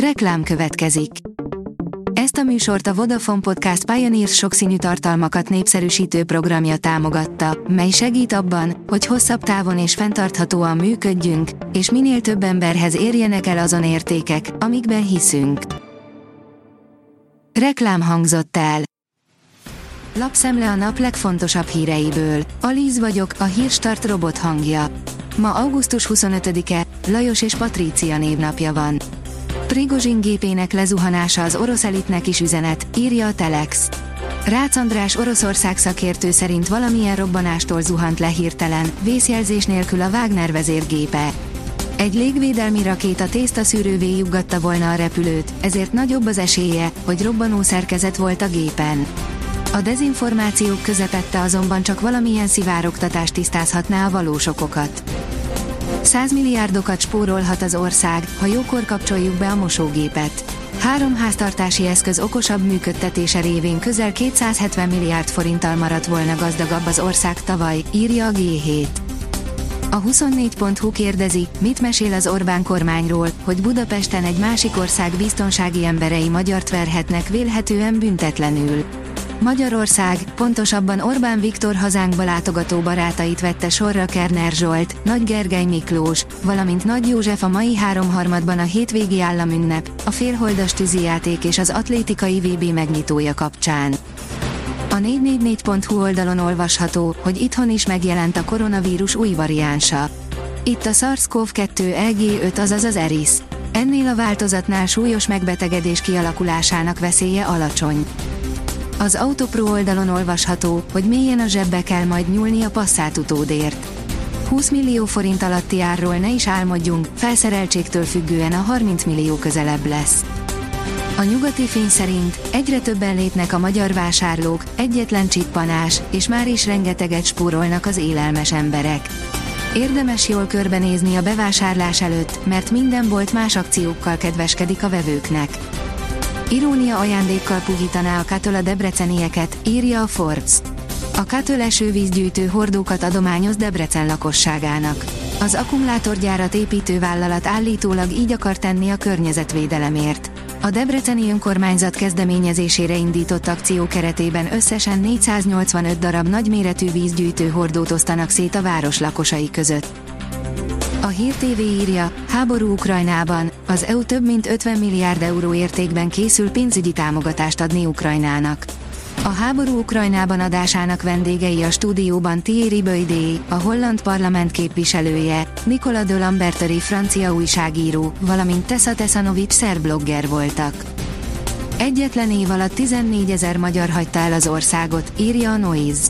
Reklám következik. Ezt a műsort a Vodafone Podcast Pioneers sokszínű tartalmakat népszerűsítő programja támogatta, mely segít abban, hogy hosszabb távon és fenntarthatóan működjünk, és minél több emberhez érjenek el azon értékek, amikben hiszünk. Reklám hangzott el. Lapszemle a nap legfontosabb híreiből. Alíz vagyok, a hírstart robot hangja. Ma augusztus 25-e, Lajos és Patrícia névnapja van. Prigozsin gépének lezuhanása az orosz elitnek is üzenet, írja a Telex. Rácz András Oroszország szakértő szerint valamilyen robbanástól zuhant le hirtelen, vészjelzés nélkül a Wagner vezérgépe. Egy légvédelmi rakéta tészta szűrővé juggatta volna a repülőt, ezért nagyobb az esélye, hogy robbanó szerkezet volt a gépen. A dezinformációk közepette azonban csak valamilyen szivárogtatás tisztázhatná a valós okokat. 100 milliárdokat spórolhat az ország, ha jókor kapcsoljuk be a mosógépet. Három háztartási eszköz okosabb működtetése révén közel 270 milliárd forinttal maradt volna gazdagabb az ország tavaly, írja a G7. A 24.hu kérdezi, mit mesél az Orbán kormányról, hogy Budapesten egy másik ország biztonsági emberei magyart verhetnek vélhetően büntetlenül. Magyarország, pontosabban Orbán Viktor hazánkba látogató barátait vette sorra Kerner Zsolt, Nagy Gergely Miklós, valamint Nagy József a mai háromharmadban a hétvégi államünnep, a félholdas tűzijáték és az atlétikai VB megnyitója kapcsán. A 444.hu oldalon olvasható, hogy itthon is megjelent a koronavírus új variánsa. Itt a SARS-CoV-2 LG5 azaz az ERIS. Ennél a változatnál súlyos megbetegedés kialakulásának veszélye alacsony. Az Autopro oldalon olvasható, hogy mélyen a zsebbe kell majd nyúlni a passzát utódért. 20 millió forint alatti árról ne is álmodjunk, felszereltségtől függően a 30 millió közelebb lesz. A nyugati fény szerint egyre többen lépnek a magyar vásárlók, egyetlen csippanás, és már is rengeteget spórolnak az élelmes emberek. Érdemes jól körbenézni a bevásárlás előtt, mert minden bolt más akciókkal kedveskedik a vevőknek. Irónia ajándékkal puhítaná a Katol a debrecenieket, írja a Forbes. A Katol esővízgyűjtő hordókat adományoz Debrecen lakosságának. Az akkumulátorgyárat építő vállalat állítólag így akar tenni a környezetvédelemért. A Debreceni önkormányzat kezdeményezésére indított akció keretében összesen 485 darab nagyméretű vízgyűjtő hordót osztanak szét a város lakosai között. A Hír TV írja, háború Ukrajnában, az EU több mint 50 milliárd euró értékben készül pénzügyi támogatást adni Ukrajnának. A háború Ukrajnában adásának vendégei a stúdióban Thierry Beudé, a holland parlament képviselője, Nikola de Lambertori francia újságíró, valamint Tessa Tesanovic szerb blogger voltak. Egyetlen év alatt 14 ezer magyar hagyta el az országot, írja a Noise.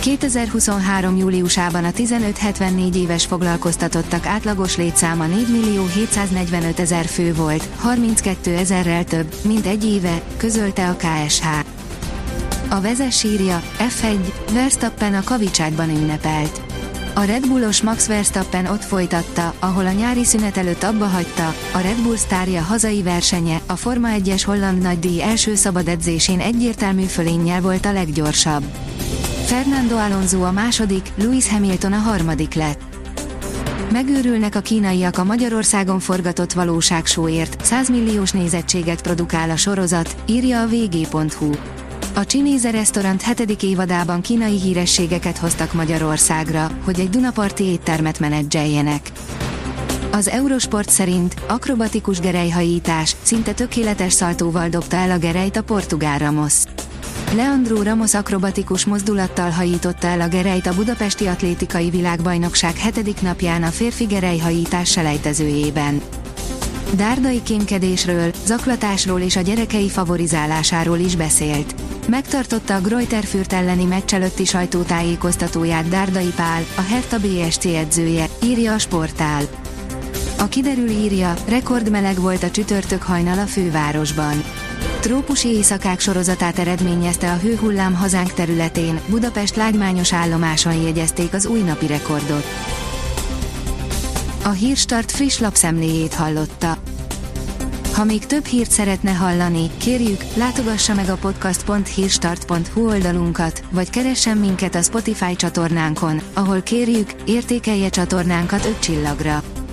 2023. júliusában a 15-74 éves foglalkoztatottak átlagos létszáma 4 millió 745 ezer fő volt, 32 ezerrel több, mint egy éve, közölte a KSH. A vezes írja, F1, Verstappen a kavicságban ünnepelt. A Red Bullos Max Verstappen ott folytatta, ahol a nyári szünet előtt abba hagyta, a Red Bull sztárja hazai versenye, a Forma 1-es holland nagydíj első szabad edzésén egyértelmű fölénnyel volt a leggyorsabb. Fernando Alonso a második, Lewis Hamilton a harmadik lett. Megőrülnek a kínaiak a Magyarországon forgatott valóságsóért, 100 milliós nézettséget produkál a sorozat, írja a vg.hu. A Csinéze restaurant hetedik évadában kínai hírességeket hoztak Magyarországra, hogy egy Dunaparti éttermet menedzseljenek. Az Eurosport szerint akrobatikus gerejhajítás, szinte tökéletes szaltóval dobta el a gerejt a portugál Ramos. Leandro Ramos akrobatikus mozdulattal hajította el a gerejt a Budapesti Atlétikai Világbajnokság hetedik napján a férfi gerejhajítás selejtezőjében. Dárdai kémkedésről, zaklatásról és a gyerekei favorizálásáról is beszélt. Megtartotta a Greuterfürt elleni meccs előtti sajtótájékoztatóját Dárdai Pál, a Hertha BSC edzője, írja a sportál. A kiderül írja, rekordmeleg volt a csütörtök hajnal a fővárosban. Trópusi éjszakák sorozatát eredményezte a hőhullám hazánk területén, Budapest lágymányos állomáson jegyezték az új napi rekordot. A Hírstart friss lapszemléjét hallotta. Ha még több hírt szeretne hallani, kérjük, látogassa meg a podcast.hírstart.hu oldalunkat, vagy keressen minket a Spotify csatornánkon, ahol kérjük, értékelje csatornánkat 5 csillagra.